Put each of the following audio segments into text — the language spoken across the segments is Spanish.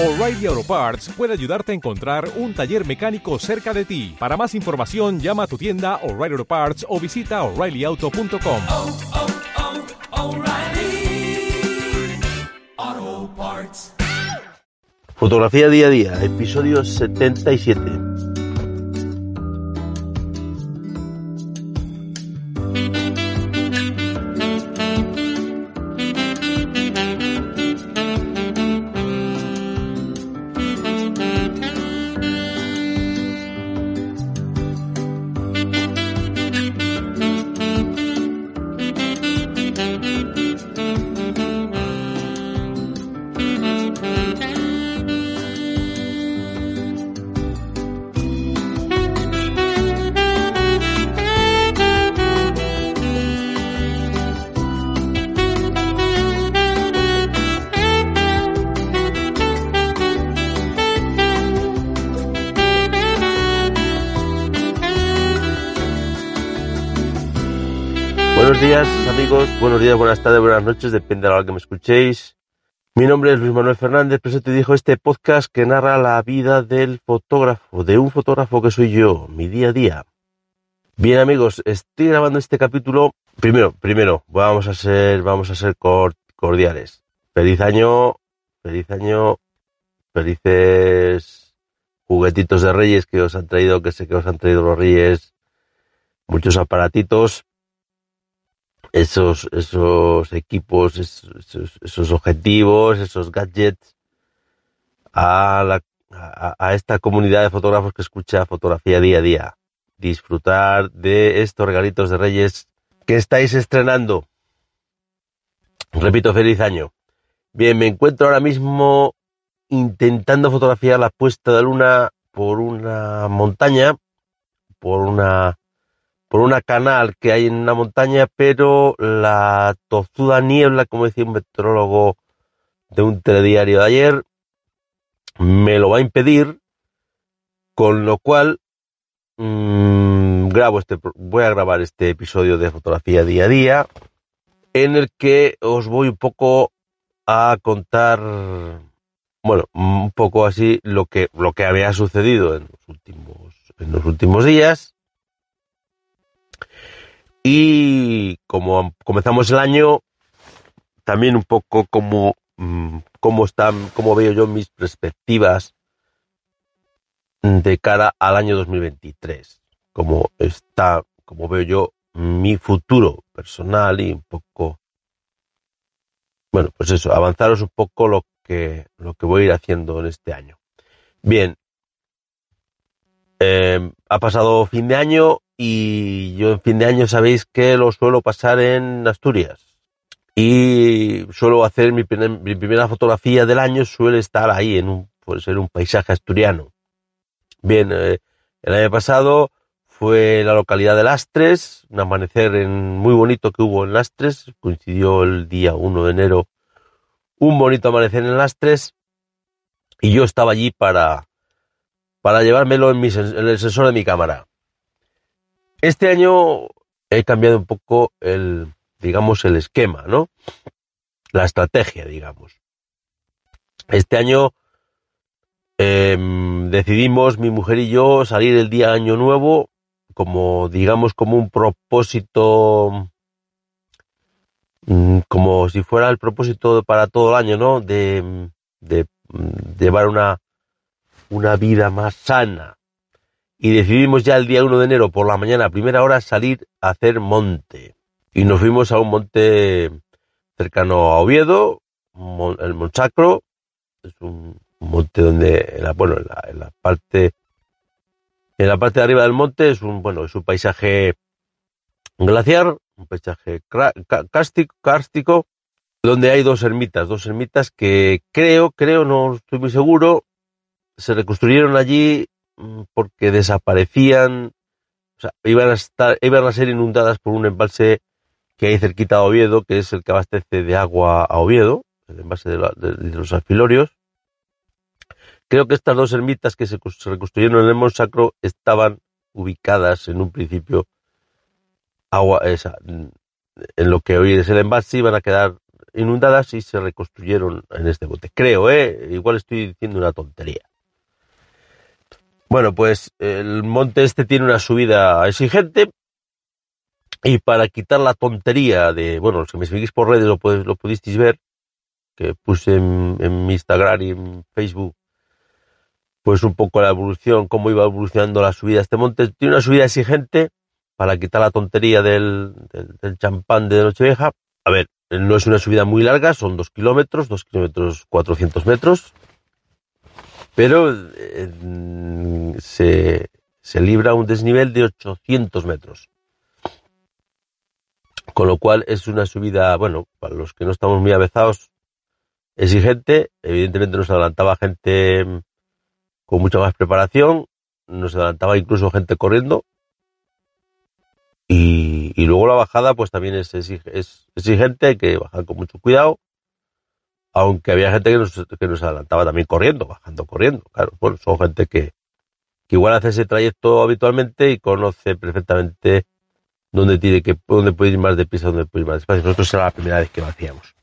O'Reilly Auto Parts puede ayudarte a encontrar un taller mecánico cerca de ti. Para más información, llama a tu tienda O'Reilly Auto Parts o visita oreillyauto.com. oh, oh, Parts. Fotografía día a día, episodio 77. Amigos, buenos días, buenas tardes, buenas noches, depende de la hora que me escuchéis. Mi nombre es Luis Manuel Fernández, presento y dijo este podcast que narra la vida del fotógrafo, de un fotógrafo que soy yo, mi día a día. Bien amigos, estoy grabando este capítulo. Primero, primero, vamos a ser, vamos a ser cor- cordiales. Feliz año, feliz año, felices juguetitos de Reyes que os han traído, que sé que os han traído los Reyes, muchos aparatitos, esos, esos equipos, esos, objetivos, esos gadgets a, la, a, a esta comunidad de fotógrafos que escucha fotografía día a día. Disfrutar de estos regalitos de Reyes que estáis estrenando. Repito, feliz año. Bien, me encuentro ahora mismo intentando fotografiar la puesta de luna por una montaña, por una por una canal que hay en una montaña, pero la tozuda niebla, como decía un meteorólogo de un telediario de ayer, me lo va a impedir, con lo cual mm, grabo este, voy a grabar este episodio de fotografía día a día, en el que os voy un poco a contar, bueno, un poco así lo que lo que había sucedido en los últimos en los últimos días y como comenzamos el año, también un poco como mm, cómo están, cómo veo yo mis perspectivas de cara al año 2023, cómo está, cómo veo yo mi futuro personal y un poco, bueno, pues eso, avanzaros un poco lo que lo que voy a ir haciendo en este año. Bien, eh, ha pasado fin de año y yo en fin de año sabéis que lo suelo pasar en Asturias. Y suelo hacer mi primera fotografía del año, suele estar ahí, en un, puede ser un paisaje asturiano. Bien, eh, el año pasado fue la localidad de Lastres, un amanecer en- muy bonito que hubo en Lastres, coincidió el día 1 de enero, un bonito amanecer en Lastres, y yo estaba allí para, para llevármelo en, mi en el sensor de mi cámara. Este año he cambiado un poco el, digamos, el esquema, ¿no? La estrategia, digamos. Este año em, decidimos, mi mujer y yo, salir el día Año Nuevo como, digamos, como un propósito, mm, como si fuera el propósito para todo el año, ¿no? De, llevar una, una vida más sana, y decidimos ya el día 1 de enero por la mañana a primera hora salir a hacer monte. Y nos fuimos a un monte cercano a Oviedo, el Monchacro, es un monte donde, en la, bueno, en la, en la parte, en la parte de arriba del monte es un, bueno, es un paisaje glaciar, un paisaje cárstico, kárstico, donde hay dos ermitas, dos ermitas que creo, creo, no estoy muy seguro, se reconstruyeron allí mm, porque desaparecían, o sea, iban a estar, iban a ser inundadas por un embalse que hay cerquita de Oviedo, que es el que abastece de agua a Oviedo, el embalse de, la- de- los alfilorios. Creo que estas dos ermitas que se, se reconstruyeron en el Monsacro estaban ubicadas en un principio agua, esa, en lo que hoy es el embalse, iban a quedar inundadas y se reconstruyeron en este bote. Creo, ¿eh? Igual estoy diciendo una tontería. Bueno, pues el monte este tiene una subida exigente y para quitar la tontería de, bueno, que me seguís por redes lo, lo pudisteis ver, que puse en, mi Instagram y en Facebook pues un poco la evolución, cómo iba evolucionando la subida este monte. Tiene una subida exigente para quitar la tontería del, del, champán de Nochevieja. A ver, no es una subida muy larga, son dos kilómetros, dos kilómetros cuatrocientos metros, pero eh, se, se libra un desnivel de 800 metros. Con lo cual es una subida, bueno, para los que no estamos muy avezados, exigente. Evidentemente nos adelantaba gente con mucha más preparación, nos adelantaba incluso gente corriendo. Y, luego la bajada pues también es, exigente, hay que bajar con mucho cuidado, aunque había gente que nos, que nos adelantaba también corriendo, bajando corriendo. Claro, bueno, son gente que, igual hace ese trayecto habitualmente y conoce perfectamente dónde tiene que, dónde puede ir más deprisa, dónde puede ir más despacio. Nosotros era la primera vez que lo hacíamos.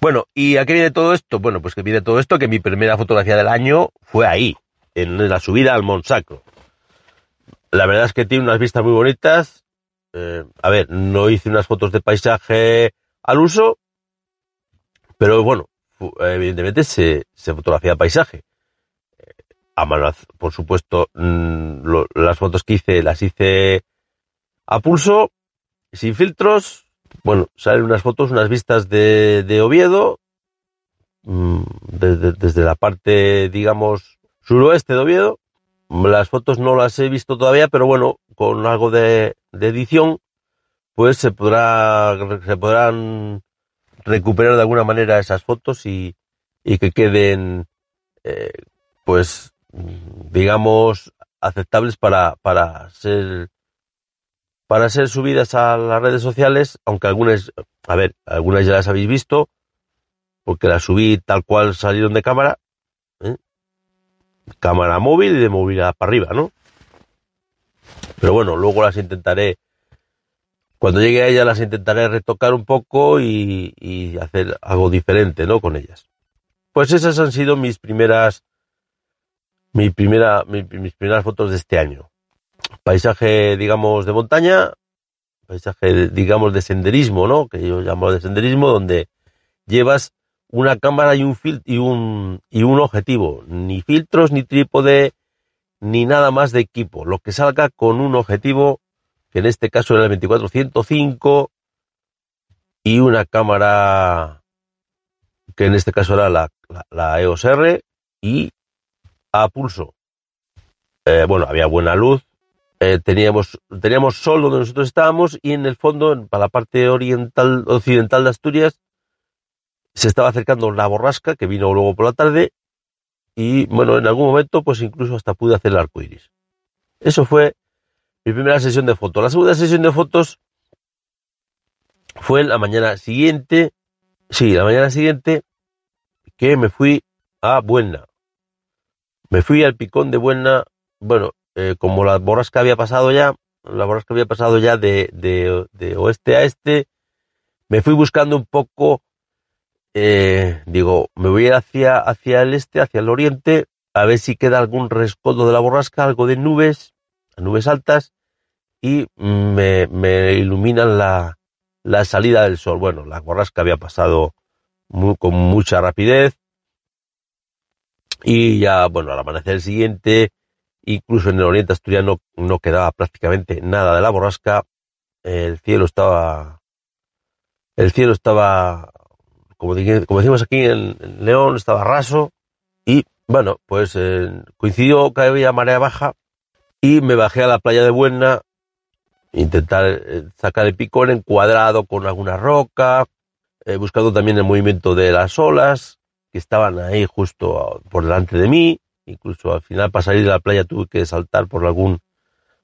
Bueno, ¿y a qué viene todo esto? Bueno, pues que viene todo esto que mi primera fotografía del año fue ahí, en la subida al Monsacro. La verdad es que tiene unas vistas muy bonitas. Eh, a ver, no hice unas fotos de paisaje al uso, pero bueno, evidentemente se, se fotografía paisaje. Eh, a mano, por supuesto, mm, las fotos que hice las hice a pulso, sin filtros, bueno, salen unas fotos, unas vistas de, de Oviedo, mm, desde, desde la parte, digamos, suroeste de Oviedo. Las fotos no las he visto todavía, pero bueno, con algo de, de edición, pues se podrá, se podrán recuperar de alguna manera esas fotos y, y que queden, eh, pues, digamos, aceptables para, para ser para ser subidas a las redes sociales, aunque algunas, a ver, algunas ya las habéis visto, porque las subí tal cual salieron de cámara, ¿eh? cámara móvil y de movilidad para arriba, ¿no? Pero bueno, luego las intentaré, cuando llegue a ellas las intentaré retocar un poco y, y hacer algo diferente, ¿no? Con ellas. Pues esas han sido mis primeras, mi primera, mis primeras fotos de este año paisaje, digamos, de montaña, paisaje, digamos, de senderismo, ¿no? Que yo llamo de senderismo, donde llevas una cámara y un, fil y un, y un objetivo. Ni filtros, ni trípode, ni nada más de equipo. Lo que salga con un objetivo, que en este caso era el 2405, y una cámara, que en este caso era la, la, EOS R, y a pulso. Eh, bueno, había buena luz, eh, teníamos, teníamos sol donde nosotros estábamos y en el fondo, para la parte oriental, occidental de Asturias, se estaba acercando la borrasca que vino luego por la tarde y bueno, en algún momento pues incluso hasta pude hacer el arco iris. Eso fue mi primera sesión de fotos. La segunda sesión de fotos fue la mañana siguiente, sí, la mañana siguiente que me fui a Buena. Me fui al picón de Buena, bueno, eh, como la borrasca había pasado ya, la borrasca había pasado ya de, de, oeste a este, me fui buscando un poco, eh, digo, me voy a ir hacia, hacia el este, hacia el oriente, a ver si queda algún rescoldo de la borrasca, algo de nubes, nubes altas, y me, me iluminan la, la salida del sol. Bueno, la borrasca había pasado con mucha rapidez, y ya, bueno, al amanecer siguiente, Incluso en el oriente asturiano no quedaba prácticamente nada de la borrasca. El cielo estaba, el cielo estaba, como, como decimos aquí en, León, estaba raso. Y bueno, pues eh, coincidió que había marea baja y me bajé a la playa de Buena, intentar eh, sacar el picón encuadrado con alguna roca, eh, buscando también el movimiento de las olas que estaban ahí justo por delante de mí. Incluso al final para salir de la playa tuve que saltar por algún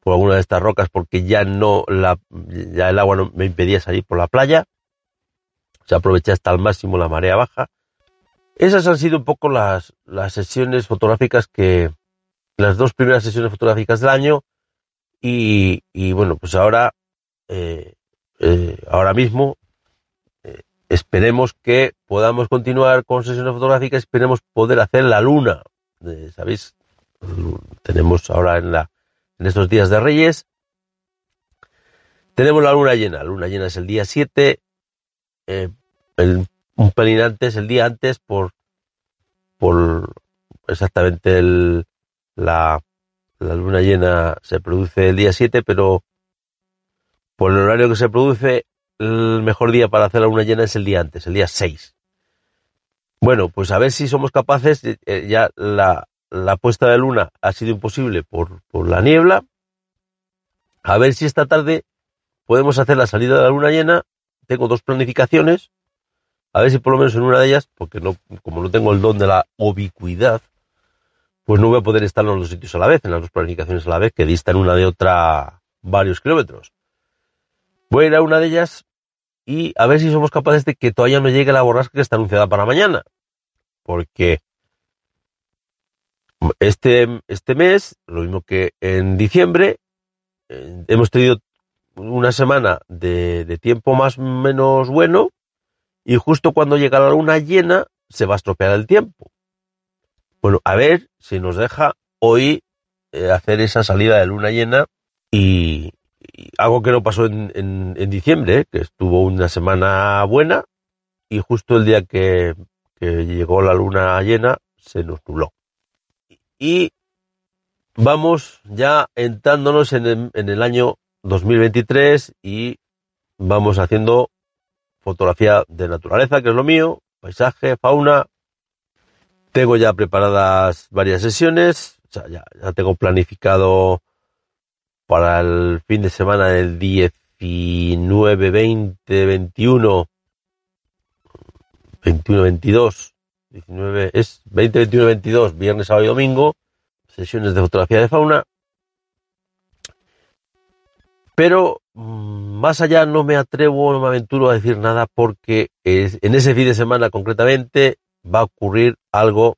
por alguna de estas rocas porque ya no la ya el agua no me impedía salir por la playa. Se aproveché hasta al máximo la marea baja. Esas han sido un poco las, las sesiones fotográficas que las dos primeras sesiones fotográficas del año y, y bueno pues ahora eh, eh, ahora mismo eh, esperemos que podamos continuar con sesiones fotográficas, esperemos poder hacer la luna. Eh, ¿Sabéis? Tenemos ahora en, la, en estos días de Reyes, tenemos la luna llena. La luna llena es el día 7, eh, el, un pelín antes, el día antes, por, por exactamente el, la, la luna llena se produce el día 7, pero por el horario que se produce, el mejor día para hacer la luna llena es el día antes, el día 6. Bueno, pues a ver si somos capaces, eh, ya la, la, puesta de luna ha sido imposible por, por la niebla, a ver si esta tarde podemos hacer la salida de la luna llena, tengo dos planificaciones, a ver si por lo menos en una de ellas, porque no, como no tengo el don de la ubicuidad, pues no voy a poder estar en los dos sitios a la vez, en las dos planificaciones a la vez, que distan una de otra varios kilómetros. Voy a ir a una de ellas y a ver si somos capaces de que todavía no llegue la borrasca que está anunciada para mañana. Porque este, este mes, lo mismo que en diciembre, eh, hemos tenido una semana de, de tiempo más o menos bueno y justo cuando llega la luna llena se va a estropear el tiempo. Bueno, a ver si nos deja hoy eh, hacer esa salida de luna llena y, algo que no pasó en, en, en diciembre, que estuvo una semana buena y justo el día que, que llegó la luna llena se nos nubló. Y vamos ya entrándonos en el, en el año 2023 y vamos haciendo fotografía de naturaleza, que es lo mío, paisaje, fauna. Tengo ya preparadas varias sesiones, o sea, ya, tengo planificado para el fin de semana del 19, 20, 21, 21, 22, 19, es 20, 21, 22, viernes, sábado y domingo, sesiones de fotografía de fauna. Pero mm, más allá no me atrevo, no me aventuro a decir nada porque en ese fin de semana concretamente va a ocurrir algo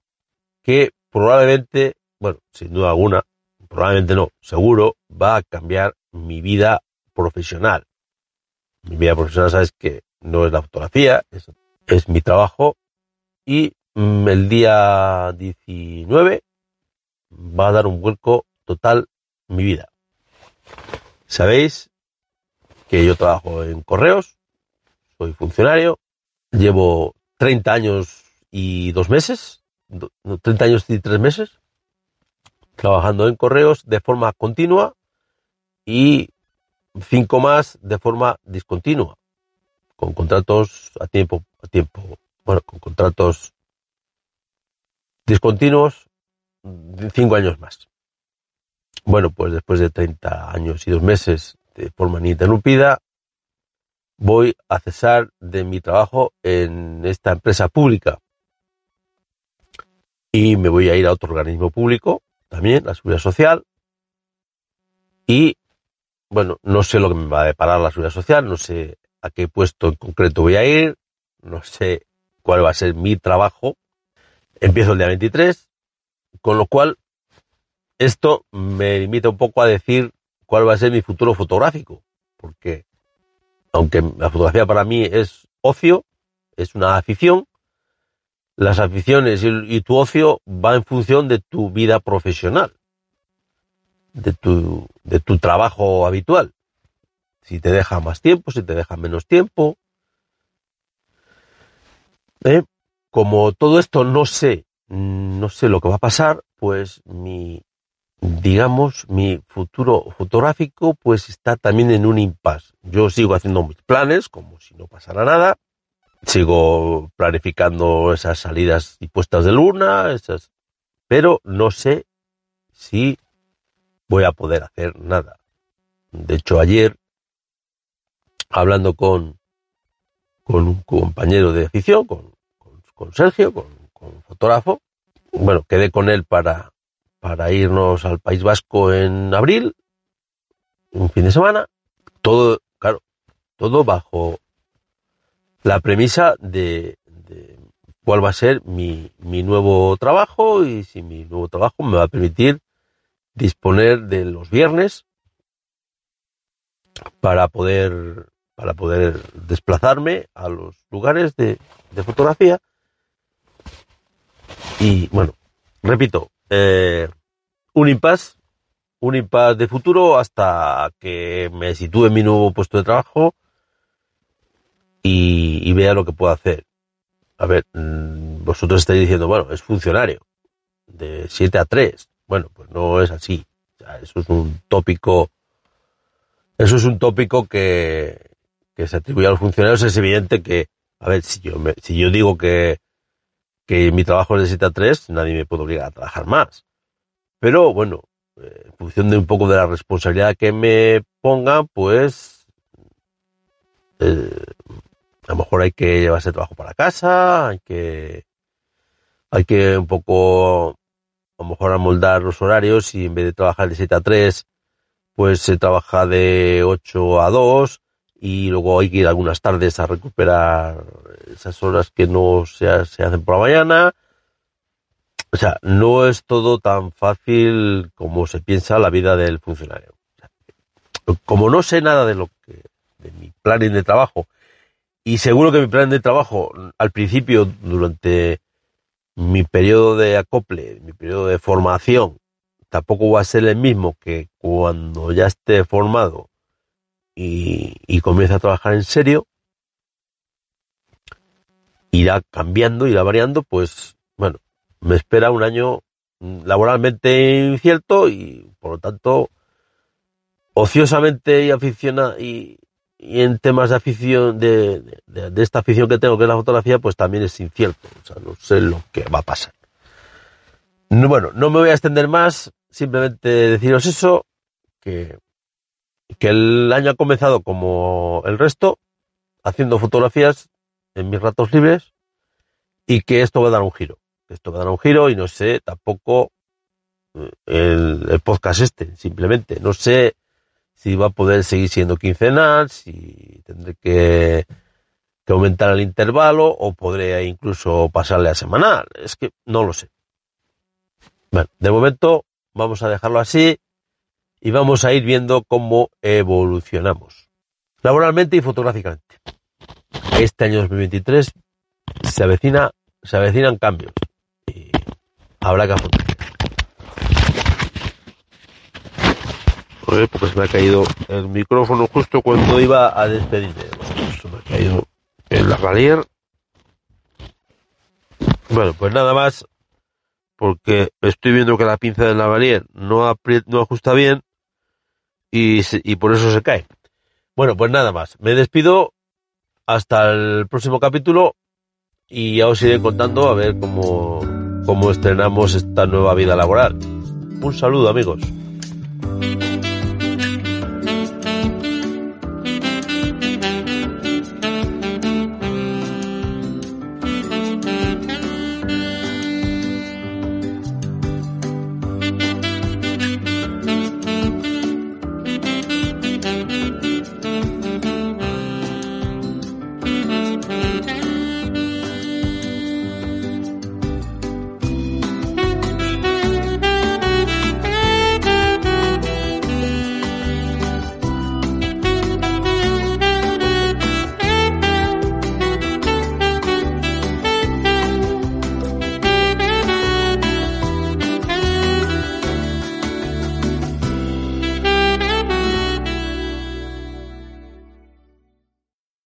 que probablemente, bueno, sin duda alguna, probablemente no, seguro va a cambiar mi vida profesional. Mi vida profesional, sabes que no es la fotografía, es, mi trabajo y mm, el día 19 va a dar un vuelco total mi vida. Sabéis que yo trabajo en correos, soy funcionario, llevo 30 años y dos meses, 30 años y tres meses, trabajando en correos de forma continua y cinco más de forma discontinua, con contratos a tiempo, a tiempo, bueno, con contratos discontinuos, cinco años más. Bueno, pues después de 30 años y dos meses de forma ininterrumpida, voy a cesar de mi trabajo en esta empresa pública y me voy a ir a otro organismo público, también la seguridad social, y bueno, no sé lo que me va a deparar la seguridad social, no sé a qué puesto en concreto voy a ir, no sé cuál va a ser mi trabajo. Empiezo el día 23, con lo cual esto me limita un poco a decir cuál va a ser mi futuro fotográfico, porque aunque la fotografía para mí es ocio, es una afición, las aficiones y, tu ocio va en función de tu vida profesional, de tu, de tu trabajo habitual. Si te deja más tiempo, si te deja menos tiempo. ¿Eh? Como todo esto no sé, no sé lo que va a pasar, pues mi, digamos, mi futuro fotográfico pues está también en un impasse. Yo sigo haciendo mis planes como si no pasara nada. Sigo planificando esas salidas y puestas de luna, esas, pero no sé si voy a poder hacer nada. De hecho, ayer, hablando con, con un compañero de afición, con, con, Sergio, con, con fotógrafo, bueno, quedé con él para, para irnos al País Vasco en abril, un fin de semana, todo, claro, todo bajo la premisa de, cuál va a ser mi, mi, nuevo trabajo y si mi nuevo trabajo me va a permitir disponer de los viernes para poder para poder desplazarme a los lugares de, de fotografía. Y bueno, repito, eh, un impasse, un impasse de futuro hasta que me sitúe en mi nuevo puesto de trabajo y, y vea lo que puedo hacer. A ver, mm, vosotros estáis diciendo, bueno, es funcionario, de 7 a 3. Bueno, pues no es así. Eso es un tópico, eso es un tópico que, que se atribuye a los funcionarios. Es evidente que, a ver, si yo, me- si yo digo que, que mi trabajo es de 7 a 3, nadie me puede obligar a trabajar más. Pero bueno, eh, en función de un poco de la responsabilidad que me pongan, pues eh, a lo mejor hay que llevarse trabajo para casa, hay que hay que un poco a lo mejor amoldar los horarios y en vez de trabajar de 7 a 3, pues se trabaja de 8 a 2 y luego hay que ir algunas tardes a recuperar esas horas que no se, se hacen por la mañana. O sea, no es todo tan fácil como se piensa la vida del funcionario. Como no sé nada de lo que, de mi plan de trabajo, y seguro que mi plan de trabajo al principio, durante mi periodo de acople, mi periodo de formación, tampoco va a ser el mismo que cuando ya esté formado y, y comience a trabajar en serio, irá cambiando, irá variando, pues bueno, me espera un año laboralmente incierto y por lo tanto ociosamente y aficiona y, y en temas de afición de, de- esta afición que tengo que es la fotografía pues también es incierto. O sea no sé lo que va a pasar. No, bueno no me voy a extender más simplemente deciros eso que que el año ha comenzado como el resto haciendo fotografías en mis ratos libres y que esto va a dar un giro. Esto va a dar un giro y no sé tampoco eh, el, el podcast este simplemente. No sé si va a poder seguir siendo quincenal, si tendré que, aumentar el intervalo o podré incluso pasarle a semanal. Es que no lo sé. Bueno, de momento vamos a dejarlo así y vamos a ir viendo cómo evolucionamos. Laboralmente y fotográficamente. Este año 2023 se avecina, se avecinan cambios y habrá que afrontar. Porque se me ha caído el micrófono justo cuando iba a despedirme. Se me ha caído el lavalier. Bueno, pues nada más, porque estoy viendo que la pinza del lavalier no, no ajusta bien y, se- y por eso se cae. Bueno, pues nada más. Me despido hasta el próximo capítulo y ya os iré contando a ver cómo, cómo estrenamos esta nueva vida laboral. Un saludo amigos.